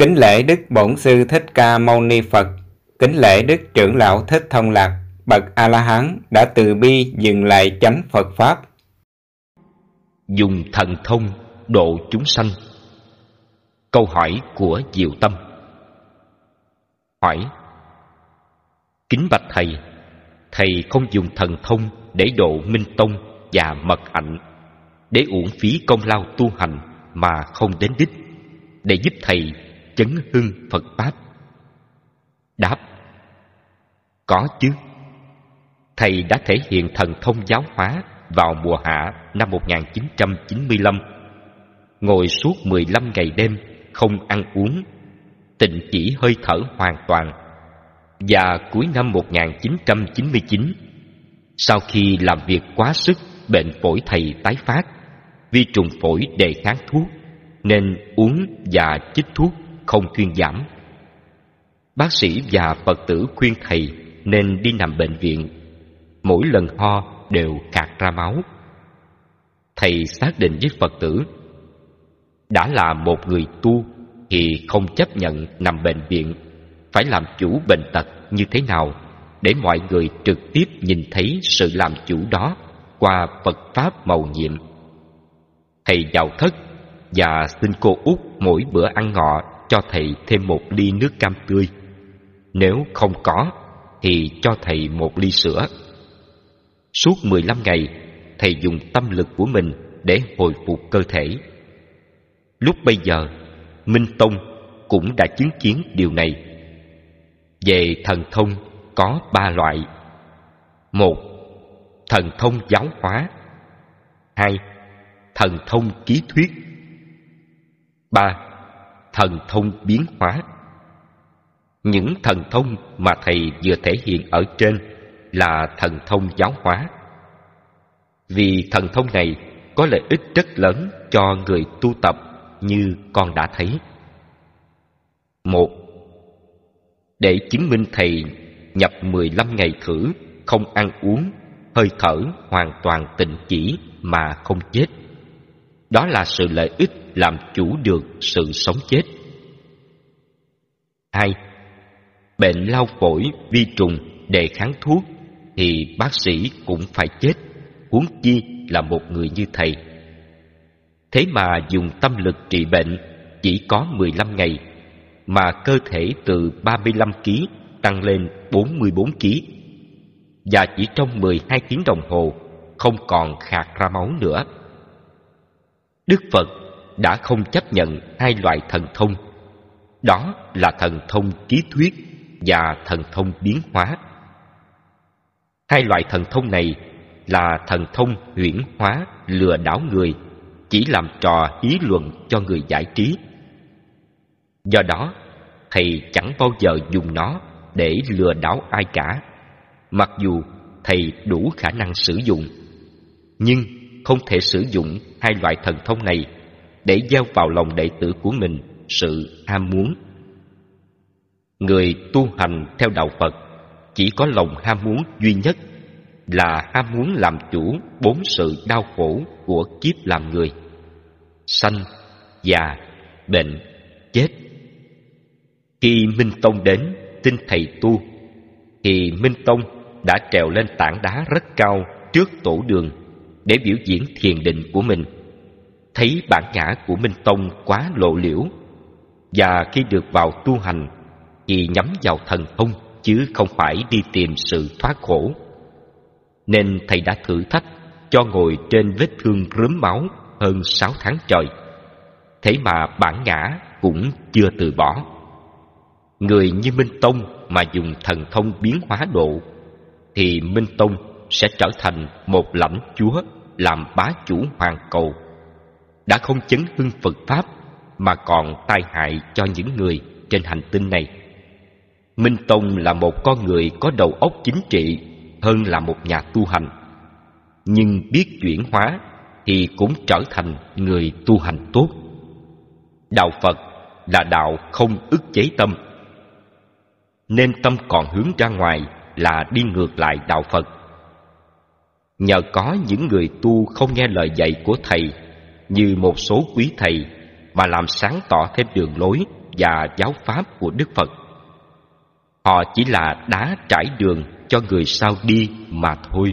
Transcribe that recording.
Kính lễ Đức Bổn Sư Thích Ca Mâu Ni Phật, kính lễ Đức Trưởng Lão Thích Thông Lạc, bậc A-la-hán đã từ bi dừng lại chánh Phật Pháp. Dùng thần thông độ chúng sanh. Câu hỏi của Diệu Tâm. Hỏi Kính bạch Thầy, Thầy không dùng thần thông để độ Minh Tông và Mật Hạnh, để uổng phí công lao tu hành mà không đến đích, để giúp Thầy chấn hưng Phật Pháp. Đáp Có chứ. Thầy đã thể hiện thần thông giáo hóa vào mùa hạ năm 1995. Ngồi suốt 15 ngày đêm, không ăn uống, tịnh chỉ hơi thở hoàn toàn. Và cuối năm 1999, sau khi làm việc quá sức, bệnh phổi thầy tái phát, vi trùng phổi đề kháng thuốc, nên uống và chích thuốc không thuyên giảm. Bác sĩ và Phật tử khuyên thầy nên đi nằm bệnh viện. Mỗi lần ho đều khạc ra máu. Thầy xác định với Phật tử đã là một người tu thì không chấp nhận nằm bệnh viện, phải làm chủ bệnh tật như thế nào để mọi người trực tiếp nhìn thấy sự làm chủ đó qua Phật Pháp màu nhiệm. Thầy vào thất và xin cô út mỗi bữa ăn ngọ cho thầy thêm một ly nước cam tươi. Nếu không có, thì cho thầy một ly sữa. Suốt 15 ngày, thầy dùng tâm lực của mình để hồi phục cơ thể. Lúc bây giờ, Minh Tông cũng đã chứng kiến điều này. Về thần thông có ba loại. Một, thần thông giáo hóa. Hai, thần thông ký thuyết. Ba, thần thông biến hóa. Những thần thông mà thầy vừa thể hiện ở trên là thần thông giáo hóa. Vì thần thông này có lợi ích rất lớn cho người tu tập như con đã thấy. Một, để chứng minh thầy nhập 15 ngày thử, không ăn uống, hơi thở hoàn toàn tịnh chỉ mà không chết. Đó là sự lợi ích làm chủ được sự sống chết. Hai, bệnh lao phổi, vi trùng, đề kháng thuốc thì bác sĩ cũng phải chết, huống chi là một người như thầy. Thế mà dùng tâm lực trị bệnh chỉ có 15 ngày mà cơ thể từ 35 kg tăng lên 44 kg và chỉ trong 12 tiếng đồng hồ không còn khạc ra máu nữa. Đức Phật đã không chấp nhận hai loại thần thông. Đó là thần thông ký thuyết và thần thông biến hóa. Hai loại thần thông này là thần thông huyễn hóa lừa đảo người, chỉ làm trò hí luận cho người giải trí. Do đó, thầy chẳng bao giờ dùng nó để lừa đảo ai cả, mặc dù thầy đủ khả năng sử dụng. Nhưng không thể sử dụng hai loại thần thông này để gieo vào lòng đệ tử của mình sự ham muốn. Người tu hành theo đạo Phật chỉ có lòng ham muốn duy nhất là ham muốn làm chủ bốn sự đau khổ của kiếp làm người. Sanh, già, bệnh, chết. Khi Minh Tông đến tin thầy tu, thì Minh Tông đã trèo lên tảng đá rất cao trước tổ đường để biểu diễn thiền định của mình thấy bản ngã của Minh Tông quá lộ liễu và khi được vào tu hành thì nhắm vào thần thông chứ không phải đi tìm sự thoát khổ. Nên thầy đã thử thách, cho ngồi trên vết thương rớm máu hơn sáu tháng trời. Thế mà bản ngã cũng chưa từ bỏ. Người như Minh Tông mà dùng thần thông biến hóa độ, thì Minh Tông sẽ trở thành một lãnh chúa, làm bá chủ hoàng cầu đã không chấn hưng Phật Pháp mà còn tai hại cho những người trên hành tinh này. Minh Tông là một con người có đầu óc chính trị hơn là một nhà tu hành. Nhưng biết chuyển hóa thì cũng trở thành người tu hành tốt. Đạo Phật là đạo không ức chế tâm. Nên tâm còn hướng ra ngoài là đi ngược lại đạo Phật. Nhờ có những người tu không nghe lời dạy của Thầy, như một số quý thầy mà làm sáng tỏ thêm đường lối và giáo pháp của Đức Phật. Họ chỉ là đá trải đường cho người sau đi mà thôi.